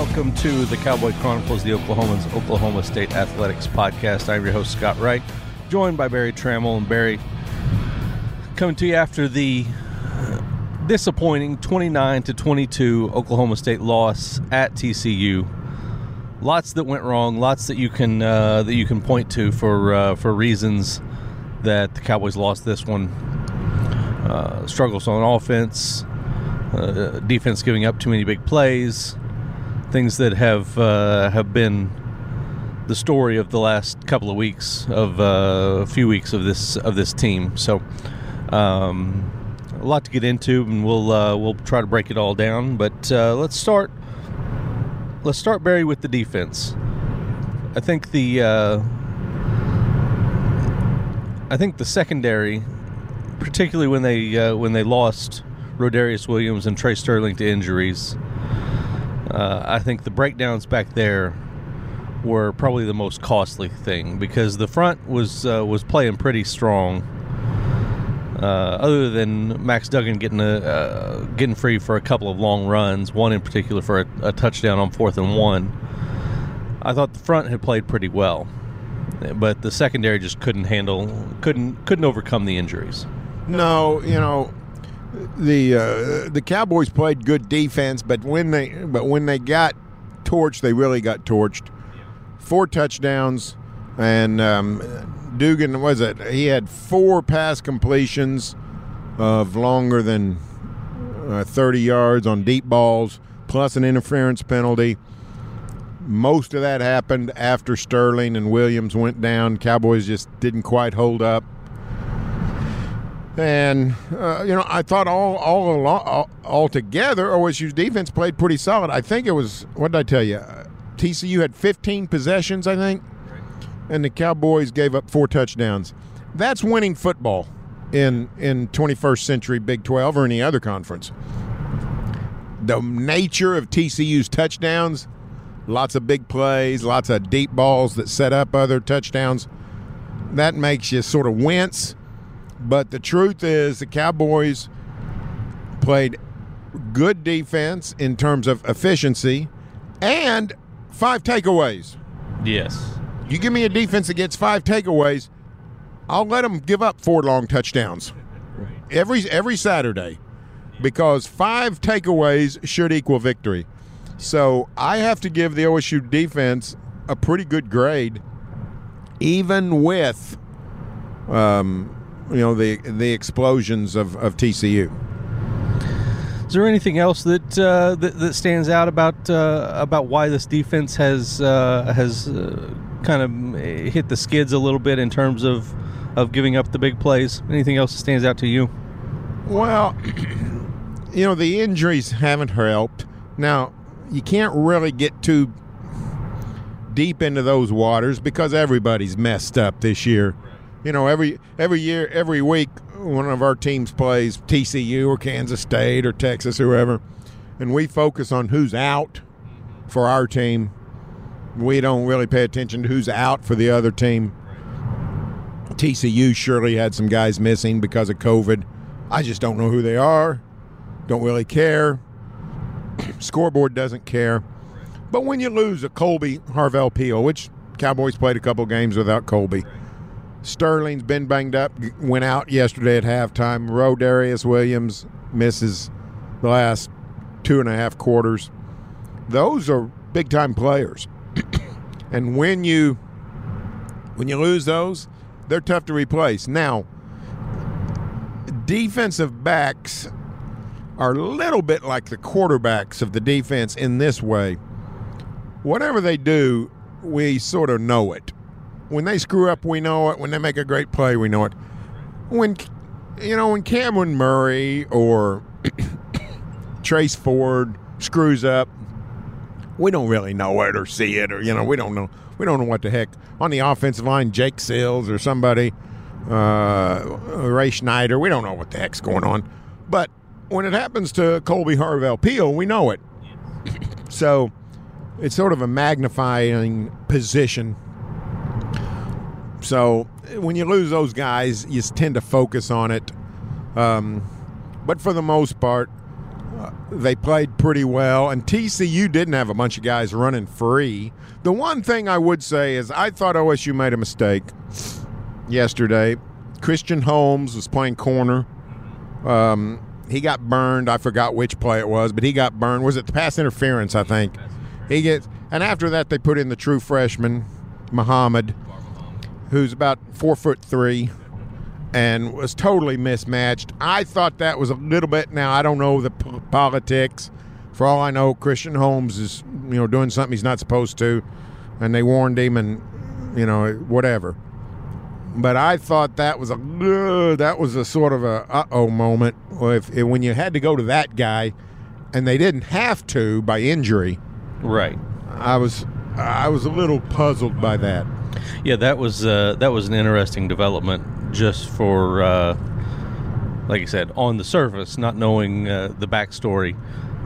Welcome to the Cowboy Chronicles, the Oklahoman's Oklahoma State Athletics podcast. I'm your host, Scott Wright, joined by Barry Trammell. And Barry, coming to you after the disappointing 29 to 22 Oklahoma State loss at TCU. Lots that went wrong, lots that you can uh, that you can point to for uh, for reasons that the Cowboys lost this one. Uh, struggles on offense, uh, defense giving up too many big plays, things that have uh, have been the story of the last couple of weeks of uh, a few weeks of this of this team. So. Um, a lot to get into, and we'll uh, we'll try to break it all down. But uh, let's start. Let's start Barry with the defense. I think the uh, I think the secondary, particularly when they uh, when they lost Rodarius Williams and Tre Sterling to injuries, uh, I think the breakdowns back there were probably the most costly thing because the front was uh, was playing pretty strong uh, other than Max Duggan getting a, uh, getting free for a couple of long runs, one in particular for a, a, touchdown on fourth and one, I thought the front had played pretty well, but the secondary just couldn't handle, couldn't couldn't overcome the injuries. No, you know, the uh, the Cowboys played good defense, but when they but when they got torched, they really got torched. Four touchdowns, and um, Duggan was it? He had four pass completions of longer than uh, 30 yards on deep balls, plus an interference penalty. Most of that happened after Sterling and Williams went down. Cowboys just didn't quite hold up. And uh, you know, I thought all all along, all, all together, OSU's defense played pretty solid. I think it was what did I tell you? TCU had 15 possessions, I think and the Cowboys gave up four touchdowns. That's winning football in in 21st century Big 12 or any other conference. The nature of TCU's touchdowns, lots of big plays, lots of deep balls that set up other touchdowns. That makes you sort of wince. But the truth is the Cowboys played good defense in terms of efficiency and five takeaways. Yes. You give me a defense that gets five takeaways, I'll let them give up four long touchdowns every every Saturday because five takeaways should equal victory. So I have to give the OSU defense a pretty good grade, even with, um, you know, the the explosions of, of TCU. Is there anything else that uh, that, that, stands out about uh, about why this defense has uh, has uh, kind of hit the skids a little bit in terms of of giving up the big plays? Anything else that stands out to you? Well, you know the injuries haven't helped. Now you can't really get too deep into those waters because everybody's messed up this year. You know, every every year, every week, one of our teams plays TCU or Kansas State or Texas or whoever, and we focus on who's out for our team we don't really pay attention to who's out for the other team. TCU surely had some guys missing because of COVID. I just don't know who they are. Don't really care. Scoreboard doesn't care. But when you lose a Kolby Harvell Peel, which Cowboys played a couple games without Kolby, Sterling's been banged up, went out yesterday at halftime. Rodarius Williams misses the last two and a half quarters. Those are big time players. and when you when you lose those, they're tough to replace. Now, defensive backs are a little bit like the quarterbacks of the defense in this way. Whatever they do, we sort of know it. When they screw up, we know it. When they make a great play, we know it. When you know when Cameron Murray or Trace Ford screws up, we don't really know it or see it or you know we don't know we don't know what the heck on the offensive line Jake Sills or somebody uh, Ray Schneider we don't know what the heck's going on but when it happens to Kolby Harvell Peel we know it so it's sort of a magnifying position so when you lose those guys you tend to focus on it um, but for the most part Uh, they played pretty well, and TCU didn't have a bunch of guys running free. The one thing I would say is I thought OSU made a mistake yesterday. Christian Holmes was playing corner. Um, he got burned. I forgot which play it was, but he got burned. Was it the pass interference? I think he gets. And after that, they put in the true freshman, Muhammad, who's about four foot three, and was totally mismatched. I thought that was a little bit. Now I don't know the p- politics. For all I know, Christian Holmes is you know doing something he's not supposed to, and they warned him, and you know whatever. But I thought that was a uh, that was a sort of a uh oh moment if, if when you had to go to that guy, and they didn't have to by injury. Right. I was I was a little puzzled by that. Yeah, that was uh, that was an interesting development just for, uh, like I said, on the surface, not knowing uh, the backstory,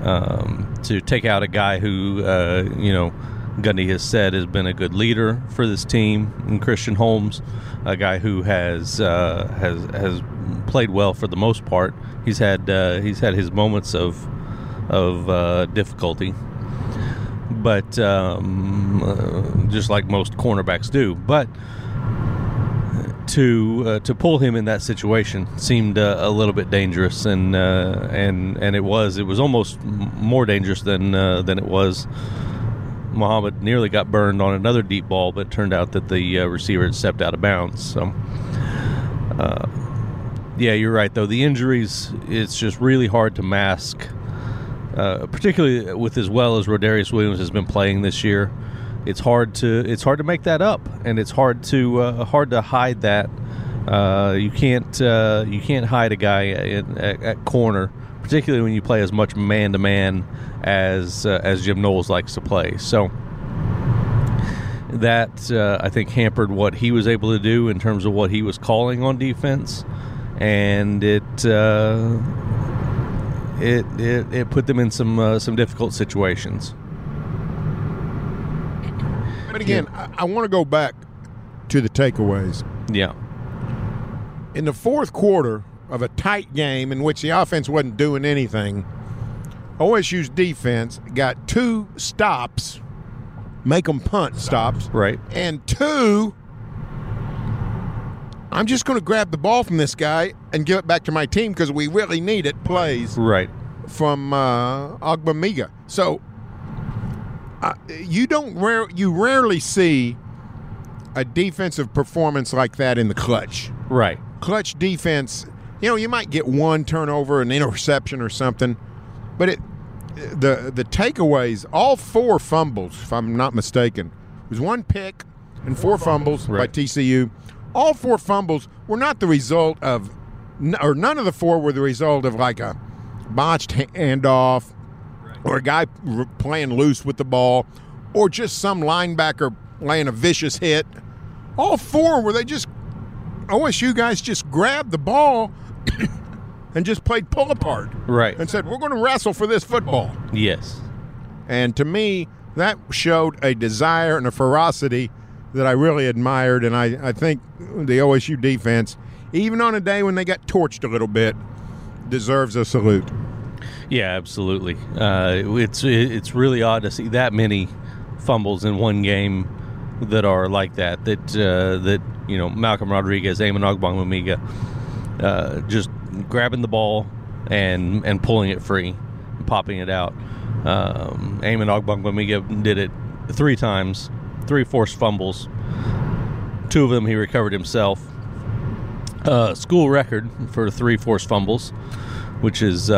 um, to take out a guy who, uh, you know, Gundy has said has been a good leader for this team, and Christian Holmes, a guy who has uh, has has played well for the most part. He's had uh, he's had his moments of of difficulty, but um, uh, just like most cornerbacks do. But to uh, to pull him in that situation seemed uh, a little bit dangerous, and uh, and and it was it was almost more dangerous than uh, than it was. Muhammad nearly got burned on another deep ball, but turned out that the uh, receiver had stepped out of bounds. So. yeah, you're right. Though the injuries, it's just really hard to mask uh, particularly with as well as Rodarius Williams has been playing this year. It's hard to it's hard to make that up, and it's hard to uh, hard to hide that. Uh, you can't uh, you can't hide a guy in, at, at, corner, particularly when you play as much man to man as uh, as Jim Knowles likes to play. So that I think hampered what he was able to do in terms of what he was calling on defense, and it it, it, it put them in some uh, some difficult situations. But again, yeah. I, I want to go back to the takeaways. Yeah. In the fourth quarter of a tight game in which the offense wasn't doing anything, OSU's defense got two stops, make them punt stops, right, and two I'm just going to grab the ball from this guy and give it back to my team because we really need it. Plays right from uh, Ogbongbemiga. So uh, you don't rare you rarely see a defensive performance like that in the clutch. Right. Clutch defense. You know, you might get one turnover, an interception, or something, but it the the takeaways, all four fumbles, if I'm not mistaken, was one pick and four fumbles right. by TCU all four fumbles were not the result of, or none of the four were the result of like a botched handoff or a guy playing loose with the ball or just some linebacker laying a vicious hit. All four were they just OSU guys just grabbed the ball and just played pull apart. Right. And said, We're going to wrestle for this football. Yes. And to me, that showed a desire and a ferocity that I really admired, and I, I think the OSU defense, even on a day when they got torched a little bit, deserves a salute. Yeah, absolutely. Uh, it's it's really odd to see that many fumbles in one game that are like that. That uh, that you know Malcolm Rodriguez, Amen Ogbongbemiga, uh, just grabbing the ball and and pulling it free, popping it out. Um, Amen Ogbongbemiga did it three times three forced fumbles. Two of them he recovered himself. Uh, school record for three forced fumbles, which is uh,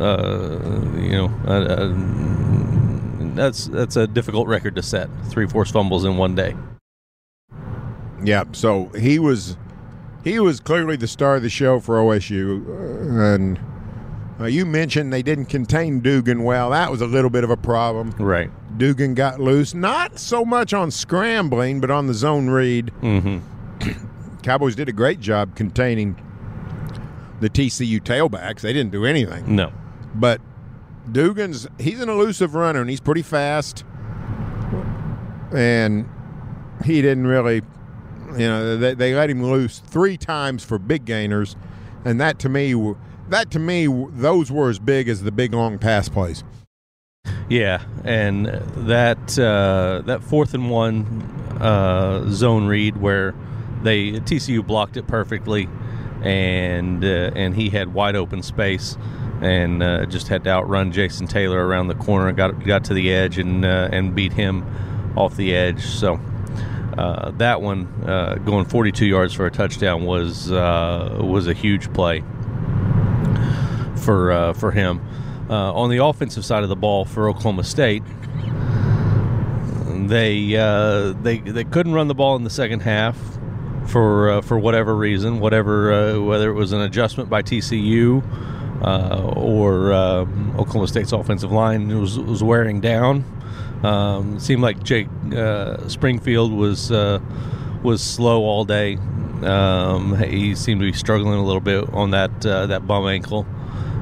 uh, you know uh, uh, that's that's a difficult record to set. Three forced fumbles in one day. Yeah, so he was he was clearly the star of the show for OSU, uh, and uh, you mentioned they didn't contain Duggan well. That was a little bit of a problem. Right. Duggan got loose, not so much on scrambling, but on the zone read. Mm-hmm. Cowboys did a great job containing the TCU tailbacks. They didn't do anything. No. But Duggan's, he's an elusive runner, and he's pretty fast. And he didn't really, you know, they, they let him loose three times for big gainers. And that to me that to me, those were as big as the big long pass plays. Yeah, and that uh, that fourth and one uh, zone read where they TCU blocked it perfectly, and uh, and he had wide open space, and uh, just had to outrun Jason Taylor around the corner, got got to the edge, and uh, and beat him off the edge. So. Uh, that one going 42 yards for a touchdown was was a huge play for for him. Uh, on the offensive side of the ball for Oklahoma State, they uh, they they couldn't run the ball in the second half for uh, for whatever reason, whatever uh, whether it was an adjustment by TCU uh, or um, Oklahoma State's offensive line was was wearing down. Um, it seemed like Jake uh, Springfield was was slow all day. Um, he seemed to be struggling a little bit on that that bum ankle.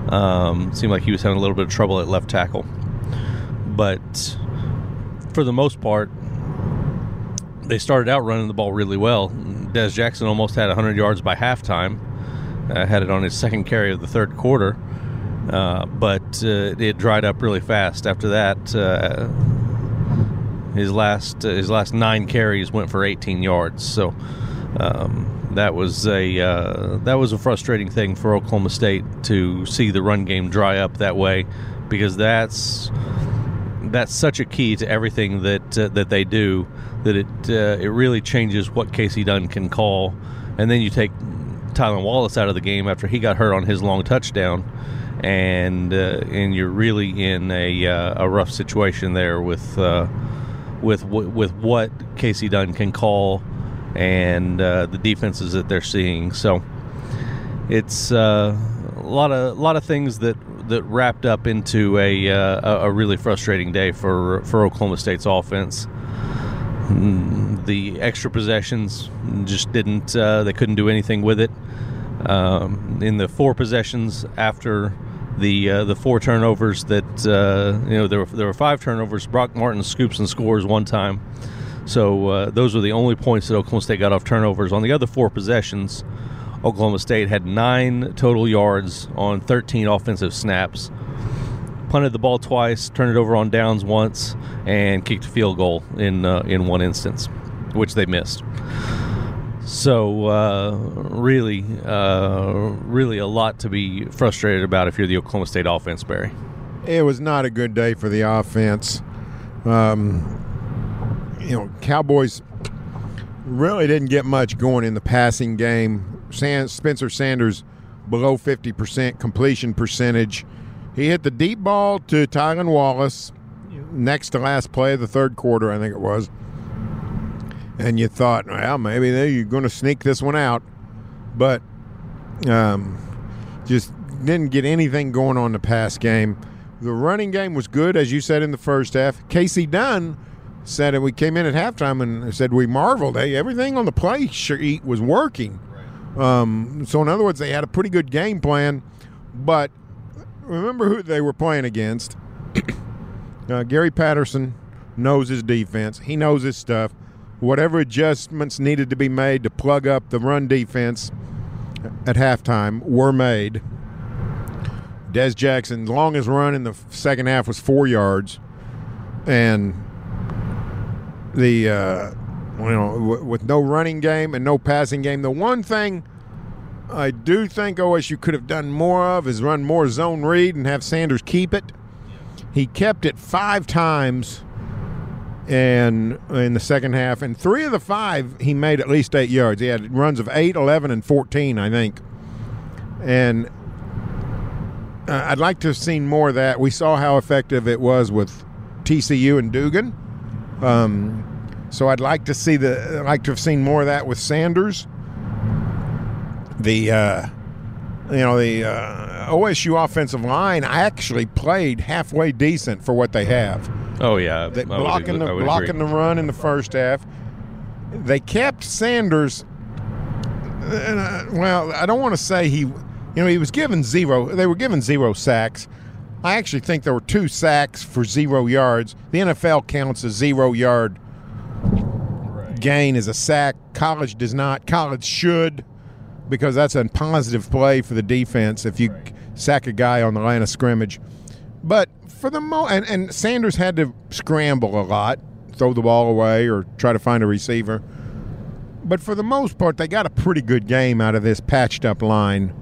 Um, seemed like he was having a little bit of trouble at left tackle. But for the most part, they started out running the ball really well. Des Jackson almost had 100 yards by halftime, uh, had it on his second carry of the third quarter, uh, but uh, it dried up really fast. After that, uh, his last uh, his last nine carries went for 18 yards. So um, that was a uh, that was a frustrating thing for Oklahoma State to see the run game dry up that way, because that's that's such a key to everything that uh, that they do that it uh, it really changes what Kasey Dunn can call, and then you take Tylan Wallace out of the game after he got hurt on his long touchdown, and uh, and you're really in a uh, a rough situation there with uh, with with what Kasey Dunn can call and uh, the defenses that they're seeing. So it's uh, a lot of a lot of things that that wrapped up into a uh, a really frustrating day for for Oklahoma State's offense. Mm, the extra possessions just didn't uh, they couldn't do anything with it. Um, in the four possessions after the uh, the four turnovers that uh, you know there were there were five turnovers. Brock Martin scoops and scores one time. So uh, those were the only points that Oklahoma State got off turnovers. On the other four possessions, Oklahoma State had nine total yards on 13 offensive snaps. Punted the ball twice, turned it over on downs once, and kicked a field goal in uh, in one instance, which they missed. So uh, really, uh, really a lot to be frustrated about if you're the Oklahoma State offense, Barry. It was not a good day for the offense. Um, you know, Cowboys really didn't get much going in the passing game. Spencer Sanders below 50% completion percentage. He hit the deep ball to Tylan Wallace next to last play of the third quarter, I think it was. And you thought, well, maybe they're going to sneak this one out. But um, just didn't get anything going on the pass game. The running game was good, as you said in the first half. Kasey Dunn said and we came in at halftime and said we marveled. Hey, everything on the play sheet was working. Um, so in other words, they had a pretty good game plan. But remember who they were playing against. uh, Gary Patterson knows his defense. He knows his stuff. Whatever adjustments needed to be made to plug up the run defense at halftime were made. Des Jackson's longest run in the second half was four yards, and the uh, you know with no running game and no passing game. The one thing I do think OSU could have done more of is run more zone read and have Sanders keep it. He kept it five times and in the second half, and three of the five he made at least eight yards. He had runs of 8, 11, and 14, I think. And uh, I'd like to have seen more of that. We saw how effective it was with TCU and Duggan. Um, so I'd like to see the I'd like to have seen more of that with Sanders. The uh, you know the uh, OSU offensive line actually played halfway decent for what they have. Oh yeah, they, blocking the blocking agree. the run in the first half. They kept Sanders. Uh, well, I don't want to say he, you know, he was given zero. They were given zero sacks. I actually think there were two sacks for zero yards. The NFL counts a zero yard right. gain as a sack. College does not. College should. because that's a positive play for the defense if you sack a guy on the line of scrimmage. But for the mo and, and Sanders had to scramble a lot, throw the ball away or try to find a receiver. But for the most part, they got a pretty good game out of this patched up line.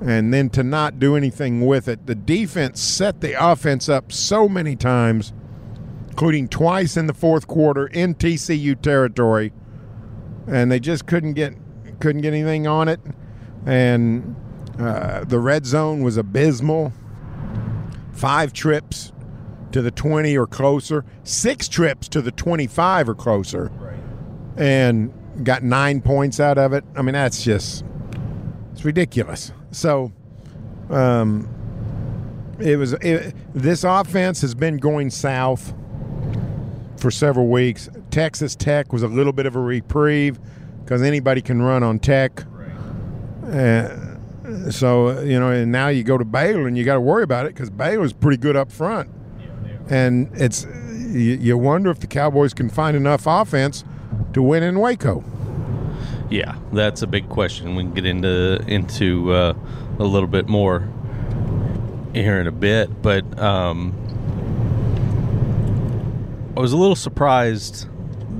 And then to not do anything with it, the defense set the offense up so many times, including twice in the fourth quarter in TCU territory, and they just couldn't get couldn't get anything on it. And uh, the red zone was abysmal. Five trips to the 20 or closer, six trips to the 25 or closer, and got nine points out of it. I mean, that's just it's ridiculous. So, um, it was it, this offense has been going south for several weeks. Texas Tech was a little bit of a reprieve because anybody can run on Tech. Uh, so you know, and now you go to Baylor and you got to worry about it because Baylor's pretty good up front, and it's you, you wonder if the Cowboys can find enough offense to win in Waco. Yeah, that's a big question. We can get into into uh, a little bit more here in a bit, but um, I was a little surprised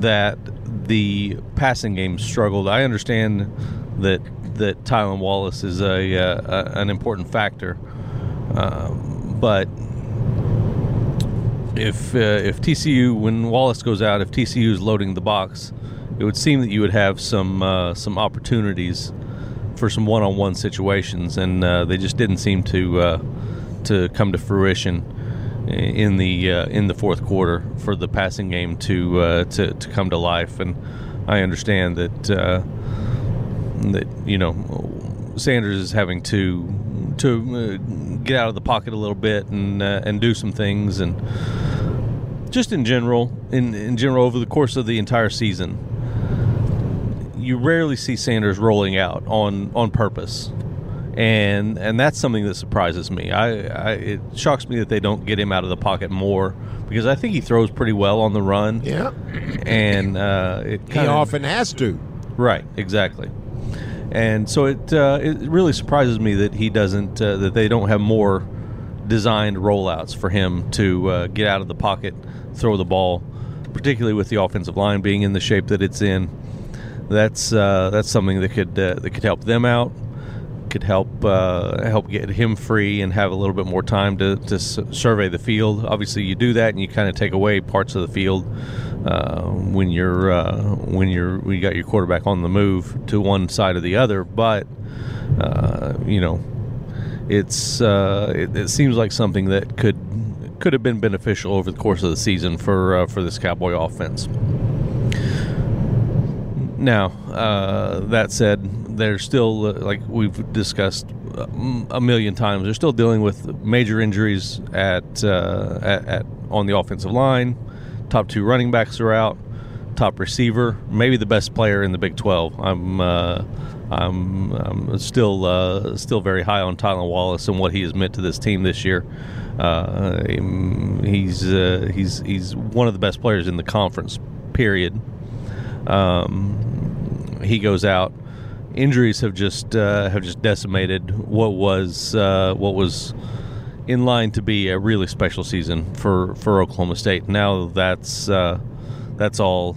that the passing game struggled. I understand that that Tylan Wallace is a, uh, a an important factor, um, but if uh, if TCU when Wallace goes out, if TCU is loading the box, it would seem that you would have some uh, some opportunities for some one-on-one situations, and uh, they just didn't seem to uh, to come to fruition in the uh, in the fourth quarter for the passing game to uh, to to come to life. And I understand that uh, that you know Sanders is having to to get out of the pocket a little bit and and do some things and just in general in in general over the course of the entire season you rarely see Sanders rolling out on on purpose, and and that's something that surprises me. I, I, it shocks me that they don't get him out of the pocket more because I think he throws pretty well on the run. Yeah, and uh, it he often has to. Right, exactly. And so it uh, it really surprises me that he doesn't uh, that they don't have more designed rollouts for him to uh, get out of the pocket, throw the ball, particularly with the offensive line being in the shape that it's in that's uh, that's something that could uh, that could help them out, could help uh, help get him free and have a little bit more time to, to survey the field. Obviously, you do that and you kind of take away parts of the field uh, when you're uh, when you're when you got your quarterback on the move to one side or the other. But uh, you know, it's it, it seems like something that could could have been beneficial over the course of the season for for this Cowboy offense. Now, uh, that said, they're still, like we've discussed uh, a million times, they're still dealing with major injuries at, uh, at, at on the offensive line. Top two running backs are out. Top receiver, maybe the best player in the Big 12. I'm uh, I'm, I'm still uh, still very high on Tylan Wallace and what he has meant to this team this year. Uh, he's uh, he's he's one of the best players in the conference. Period. Um, he goes out. Injuries have just uh, have just decimated what was uh, what was in line to be a really special season for, for Oklahoma State. Now that's uh, that's all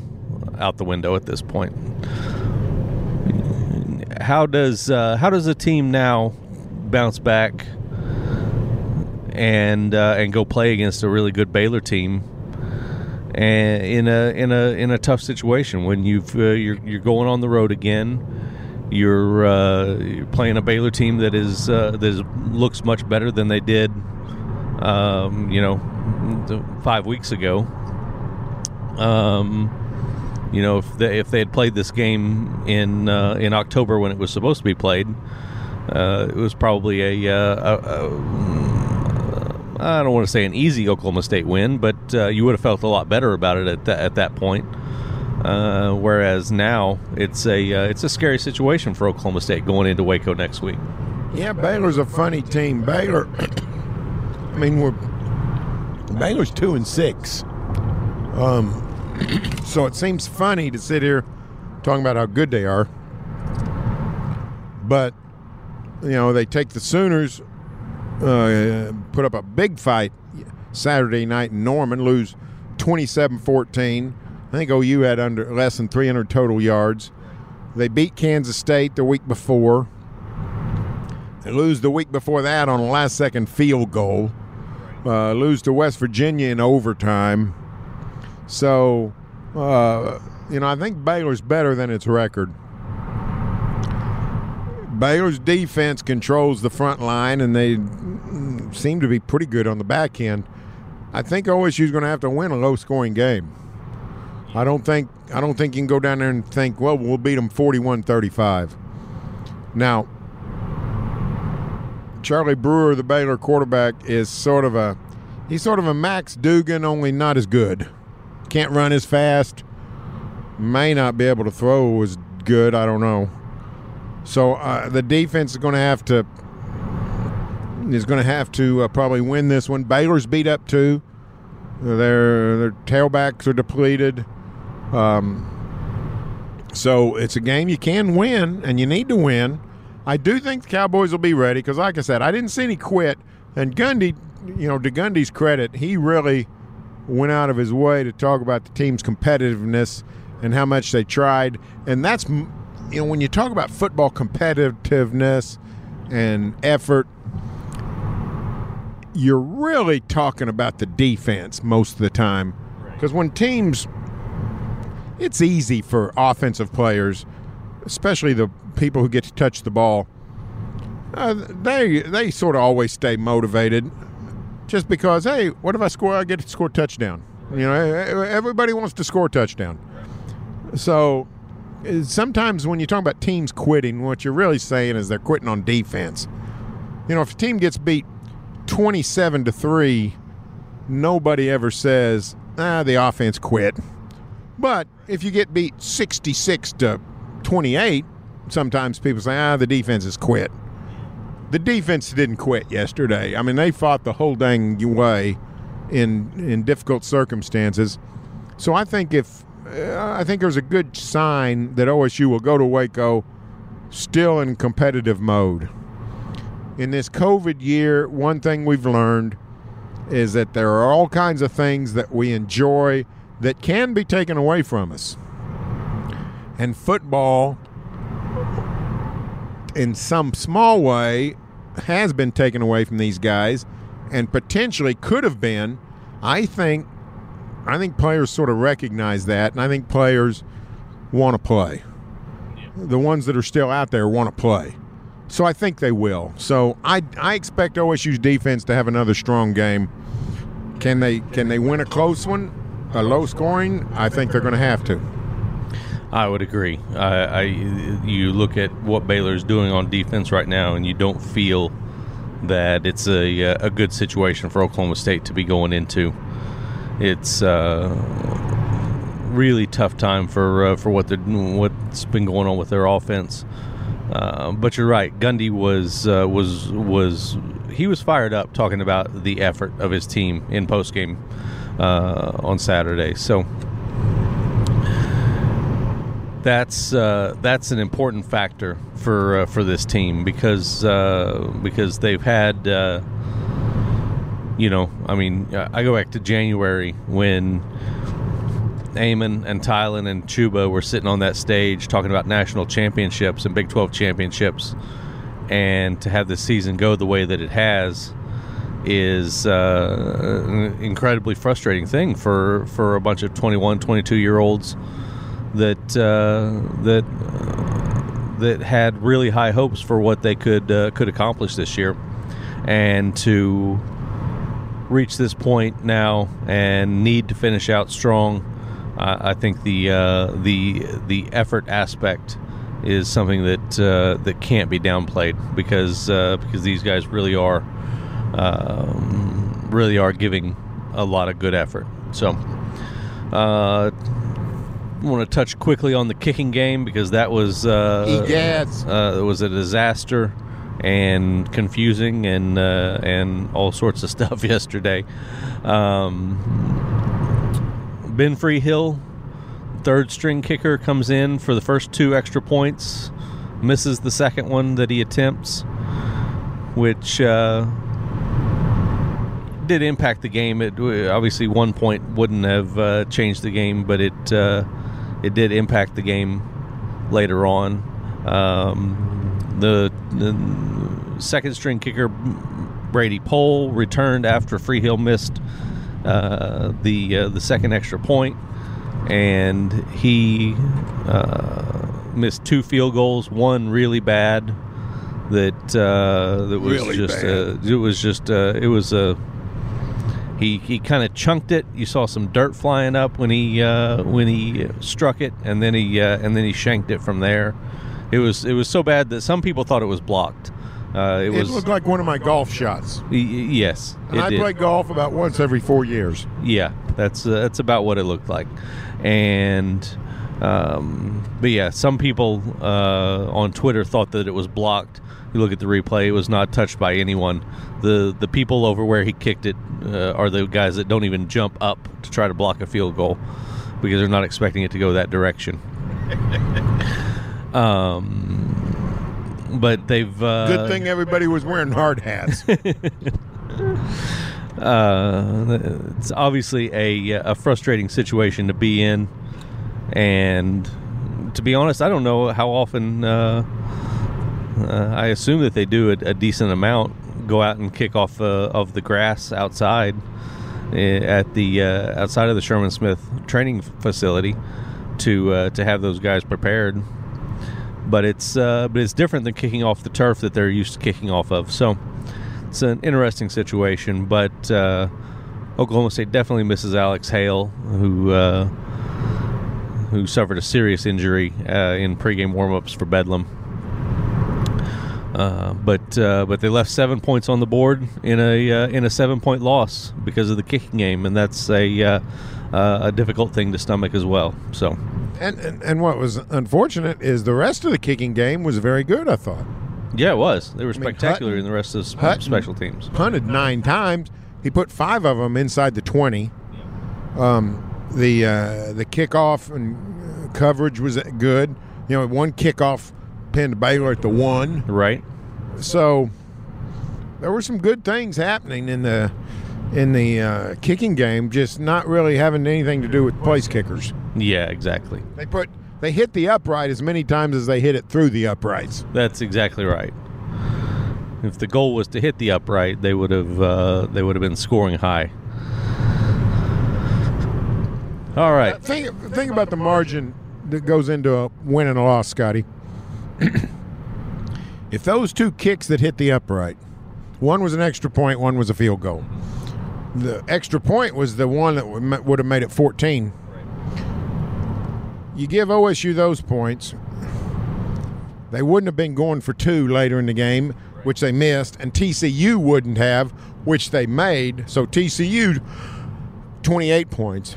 out the window at this point. How does uh, how does a team now bounce back and uh, and go play against a really good Baylor team and in a in a in a tough situation when you've uh, you're you're going on the road again. You're, uh, you're playing a Baylor team that is uh, that is, looks much better than they did, um, you know, five weeks ago. Um, you know, if they if they had played this game in uh, in October when it was supposed to be played, uh, it was probably a, uh, a, a I don't want to say an easy Oklahoma State win, but uh, you would have felt a lot better about it at, th- at that point. Uh, whereas now it's a uh, it's a scary situation for Oklahoma State going into Waco next week. Yeah, Baylor's a funny team. Baylor, I mean, we're Baylor's two and six. Um, so it seems funny to sit here talking about how good they are. But you know they take the Sooners, uh, put up a big fight Saturday night in Norman, lose 27-14. I think OU had under less than 300 total yards. They beat Kansas State the week before. They lose the week before that on a last-second field goal. Uh, lose to West Virginia in overtime. So, uh, you know, I think Baylor's better than its record. Baylor's defense controls the front line, and they seem to be pretty good on the back end. I think OSU's going to have to win a low-scoring game. I don't think I don't think you can go down there and think, well, we'll beat them 41-35. Now, Charlie Brewer, the Baylor quarterback, is sort of a he's sort of a Max Duggan, only not as good. Can't run as fast. May not be able to throw as good. I don't know. So uh, the defense is going to have to is going to have to uh, probably win this one. Baylor's beat up too. Their their tailbacks are depleted. Um, so it's a game you can win, and you need to win. I do think the Cowboys will be ready because, like I said, I didn't see any quit. And Gundy, you know, to Gundy's credit, he really went out of his way to talk about the team's competitiveness and how much they tried. And that's, you know, when you talk about football competitiveness and effort, you're really talking about the defense most of the time. Because when teams, it's easy for offensive players, especially the people who get to touch the ball. Uh, they they sort of always stay motivated, just because hey, what if I score? I get to score touchdown. You know, everybody wants to score touchdown. So sometimes when you talk about teams quitting, what you're really saying is they're quitting on defense. You know, if a team gets beat 27 to 3, nobody ever says, ah, the offense quit. But if you get beat 66 to 28, sometimes people say, ah, the defense has quit. The defense didn't quit yesterday. I mean, they fought the whole dang way in in difficult circumstances. So I think if I think there's a good sign that OSU will go to Waco still in competitive mode. In this COVID year, one thing we've learned is that there are all kinds of things that we enjoy that can be taken away from us. And football in some small way has been taken away from these guys and potentially could have been i think i think players sort of recognize that and i think players want to play the ones that are still out there want to play. So i think they will. So i i expect osu's defense to have another strong game. Can they can they win a close one? A low scoring? I think they're going to have to. I would agree. I, I, you look at what Baylor's doing on defense right now, and you don't feel that it's a a good situation for Oklahoma State to be going into. It's uh, really tough time for uh, for what they what's been going on with their offense. Uh, but you're right. Gundy was uh, was was he was fired up talking about the effort of his team in post game uh, on Saturday. So that's uh, that's an important factor for uh, for this team because uh, because they've had you know I mean I go back to January when Amen and Tylan and Chuba were sitting on that stage talking about national championships and Big 12 championships. And to have the season go the way that it has is uh, an incredibly frustrating thing for for a bunch of 21 22 year olds that uh, that uh, that had really high hopes for what they could uh, could accomplish this year, and to reach this point now and need to finish out strong. I think the uh, the the effort aspect is something that uh, that can't be downplayed because uh, because these guys really are um, really are giving a lot of good effort. So want to touch quickly on the kicking game because that was uh, yes. uh, was a disaster and confusing and uh, and all sorts of stuff yesterday. Um, ben Freehill, third string kicker, comes in for the first two extra points misses the second one that he attempts, which uh, did impact the game. It obviously one point wouldn't have uh, changed the game, but it uh, it did impact the game later on. Um, the, the second string kicker Brady Pohl returned after Freehill missed uh, the uh, the second extra point, and he uh, missed two field goals. One really bad that uh, that was Really just bad. uh, it was just uh, it was a he he kind of chunked it. You saw some dirt flying up when he uh, when he struck it, and then he uh, and then he shanked it from there. It was it was so bad that some people thought it was blocked. Uh, it It was looked like one of my golf shots. y- yes. And I did. play golf about once every four years. Yeah, that's uh, that's about what it looked like, and um, but yeah, some people uh, on Twitter thought that it was blocked. You look at the replay; it was not touched by anyone. the The people over where he kicked it uh, are the guys that don't even jump up to try to block a field goal because they're not expecting it to go that direction. um, but they've uh, Good thing everybody was wearing hard hats. uh, it's obviously a, a frustrating situation to be in, and to be honest, I don't know how often. Uh, uh, I assume that they do a, a decent amount. Go out and kick off uh, of the grass outside eh, at the uh, outside of the Sherman Smith training facility to uh, to have those guys prepared. But it's uh, but it's different than kicking off the turf that they're used to kicking off of. So it's an interesting situation, but uh, Oklahoma State definitely misses Alex Hale, who uh, who suffered a serious injury uh, in pregame warmups for Bedlam. Uh, but uh, but they left seven points on the board in a in a seven point loss because of the kicking game, and that's a uh, uh, a difficult thing to stomach as well. So and, and and what was unfortunate is the rest of the kicking game was very good. I thought yeah, it was. They were mean, spectacular Hutton- in the rest of the Hutton- special teams. punted nine times. He put five of them inside the twenty. Um, the uh, the kickoff and uh, coverage was good. You know, one kickoff pinned Baylor at the one. Right? So there were some good things happening in the in the uh, kicking game, just not really having anything to do with place kickers. Yeah, exactly. They put they hit the upright as many times as they hit it through the uprights. That's exactly right. If the goal was to hit the upright, they would have uh, they would have been scoring high. All right. Think think about the margin that goes into a win and a loss, Scotty. if those two kicks that hit the upright, one was an extra point, one was a field goal. The extra point was the one that would have made it 14. You give OSU those points, they wouldn't have been going for two later in the game, which they missed, and TCU wouldn't have, which they made. So TCU 28 points.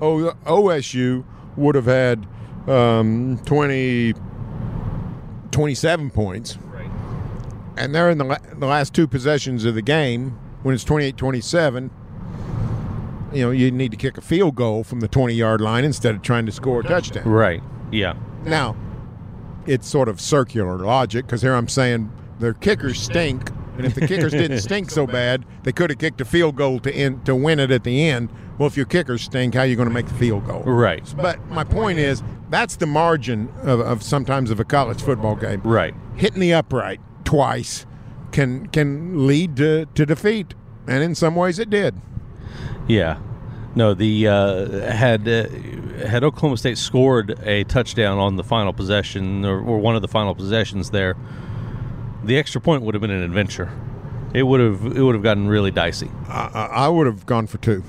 O- OSU would have had um, 20, 27 points. And they're in the, la- the last two possessions of the game when it's 28 27. You know, you need to kick a field goal from the 20 yard line instead of trying to score a touchdown. Right. Yeah. Now, it's sort of circular logic because here I'm saying their kickers stink, and if the kickers didn't stink so bad, they could have kicked a field goal to end, to win it at the end. Well, if your kickers stink, how are you going to make the field goal? Right. But my point is, that's the margin of, of sometimes of a college football game. Right. Hitting the upright twice can can lead to, to defeat, and in some ways it did. Yeah. No, the uh, had uh, had Oklahoma State scored a touchdown on the final possession or, or one of the final possessions there, the extra point would have been an adventure. It would have it would have gotten really dicey. I, I would have gone for two.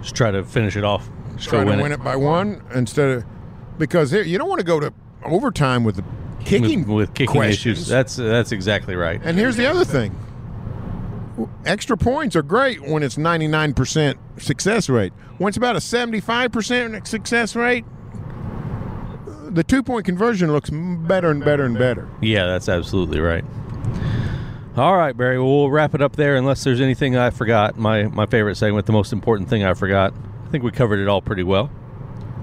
Just try to finish it off. Just try to win, win it. by one instead of because you don't want to go to overtime with the kicking with, with kicking questions. issues. That's that's exactly right. and here's the other thing: extra points are great when it's 99 percent success rate. When it's about a 75 percent success rate, the two point conversion looks better and better and better. Yeah, that's absolutely right. All right, Barry. Well, we'll wrap it up there. Unless there's anything I forgot, my my favorite segment, the most important thing I forgot. I think we covered it all pretty well.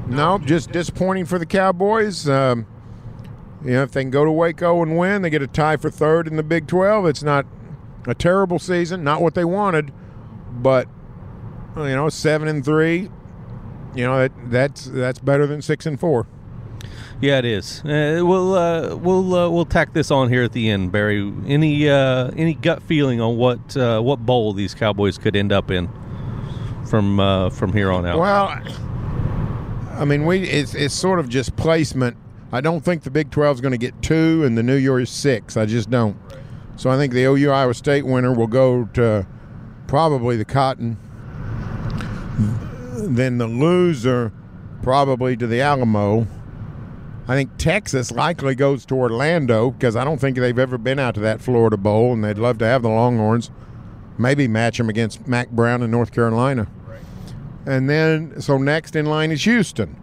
No, just disappointing for the Cowboys. Um, You know, if they can go to Waco and win, they get a tie for third in the Big 12. It's not a terrible season, not what they wanted, but you know, seven and three. You know that that's that's better than six and four. Yeah, it is. Uh, we'll uh, we'll uh, we'll tack this on here at the end, Barry. Any uh, any gut feeling on what uh, what bowl these Cowboys could end up in from uh, from here on out? Well, I mean, we it's it's sort of just placement. I don't think the Big 12 is going to get two and the New Year is six. I just don't. So I think the OU Iowa State winner will go to probably the Cotton. Then the loser probably to the Alamo. I think Texas likely goes to Orlando because I don't think they've ever been out to that Florida Bowl, and they'd love to have the Longhorns. Maybe match them against Mack Brown in North Carolina. And then, so next in line is Houston.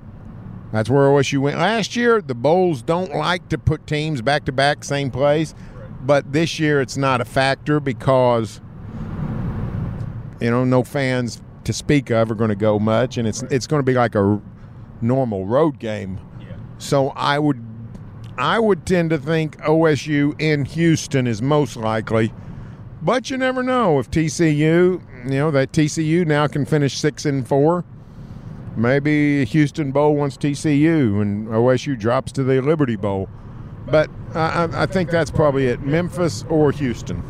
That's where OSU went last year. The bowls don't like to put teams back to back, same place, but this year it's not a factor because you know no fans to speak of are going to go much, and it's it's going to be like a normal road game. So I would I would tend to think OSU in Houston is most likely, but you never know if TCU, you know that TCU now can finish six and four. Maybe Houston Bowl wants TCU and OSU drops to the Liberty Bowl. But I, I think that's probably it. Memphis or Houston.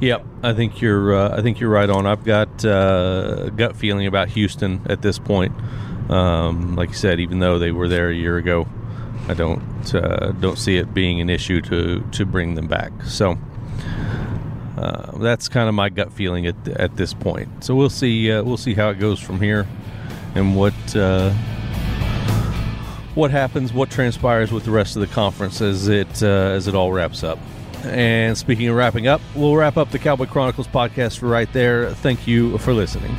Yep, I think you're. Uh, I think you're right on. I've got uh, gut feeling about Houston at this point. Um, like you said, even though they were there a year ago, I don't uh, don't see it being an issue to to bring them back. So uh, that's kind of my gut feeling at at this point. So we'll see. Uh, we'll see how it goes from here, and what uh, what happens, what transpires with the rest of the conference as it uh, as it all wraps up. And speaking of wrapping up, we'll wrap up the Cowboy Chronicles podcast right there. Thank you for listening.